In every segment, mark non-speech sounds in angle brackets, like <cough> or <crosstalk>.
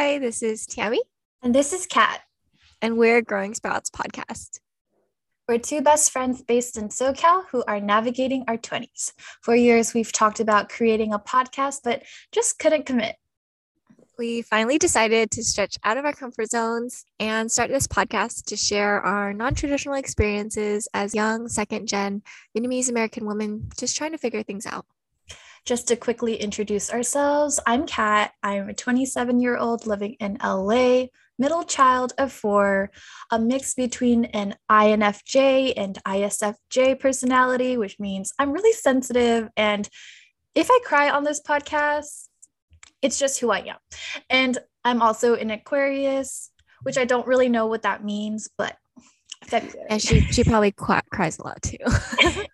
Hi, this is Tami. And this is Cat. And we're Growing Sprouts podcast. We're two best friends based in SoCal who are navigating our 20s. For years, we've talked about creating a podcast, but just couldn't commit. We finally decided to stretch out of our comfort zones and start this podcast to share our non traditional experiences as young second gen Vietnamese American women just trying to figure things out. Just to quickly introduce ourselves, I'm Cat. I'm a 27 year old living in LA, middle child of four, a mix between an INFJ and ISFJ personality, which means I'm really sensitive. And if I cry on this podcast, it's just who I am. And I'm also an Aquarius, which I don't really know what that means, but February. And <laughs> she she probably cries a lot too. <laughs>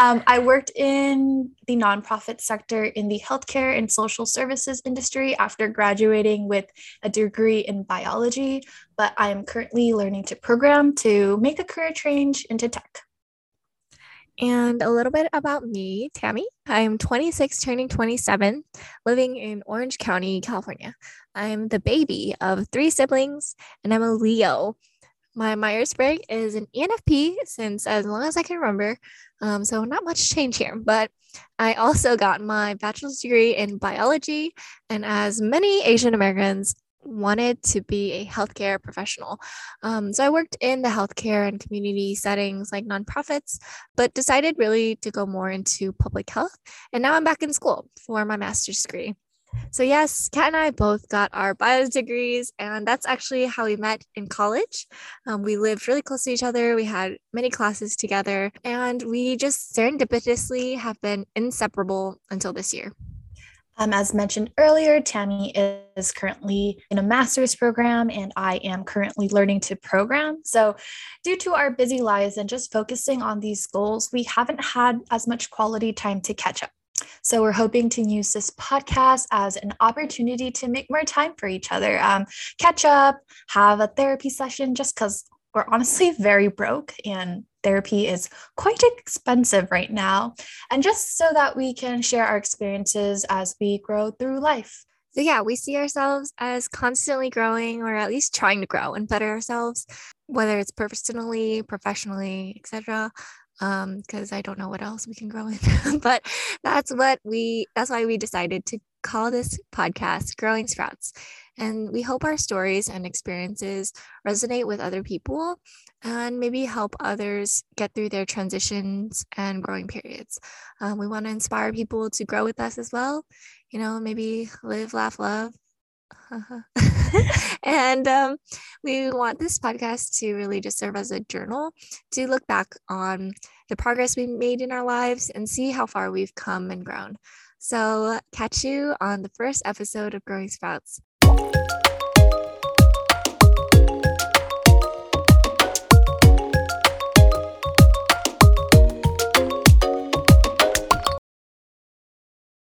um, I worked in the nonprofit sector in the healthcare and social services industry after graduating with a degree in biology, but I am currently learning to program to make a career change into tech. And a little bit about me, Tami. I'm 26, turning 27, living in Orange County, California. I'm the baby of three siblings, and I'm a Leo. My Myers Briggs is an ENFP since as long as I can remember. Um, so, not much change here. But I also got my bachelor's degree in biology. And as many Asian Americans, wanted to be a healthcare professional. Um, so I worked in the healthcare and community settings like nonprofits, but decided really to go more into public health. And now I'm back in school for my master's degree. So, yes, Cat and I both got our bio degrees, and that's actually how we met in college. Um, we lived really close to each other, we had many classes together, and we just serendipitously have been inseparable until this year. Um, as mentioned earlier, Tami is currently in a master's program, and I am currently learning to program. So, due to our busy lives and just focusing on these goals, we haven't had as much quality time to catch up. So we're hoping to use this podcast as an opportunity to make more time for each other, um, catch up, have a therapy session, just because we're honestly <laughs> very broke and therapy is quite expensive right now. And just so that we can share our experiences as we grow through life. So, yeah, we see ourselves as constantly growing or at least trying to grow and better ourselves, whether it's personally, professionally, etc um because i don't know what else we can grow in <laughs> but that's what we that's why we decided to call this podcast growing sprouts. And we hope our stories and experiences resonate with other people and maybe help others get through their transitions and growing periods. Um, we want to inspire people to grow with us as well you know maybe live laugh love <laughs> and um, we want this podcast to really just serve as a journal to look back on the progress we've made in our lives and see how far we've come and grown. So, catch you on the first episode of Growing Sprouts.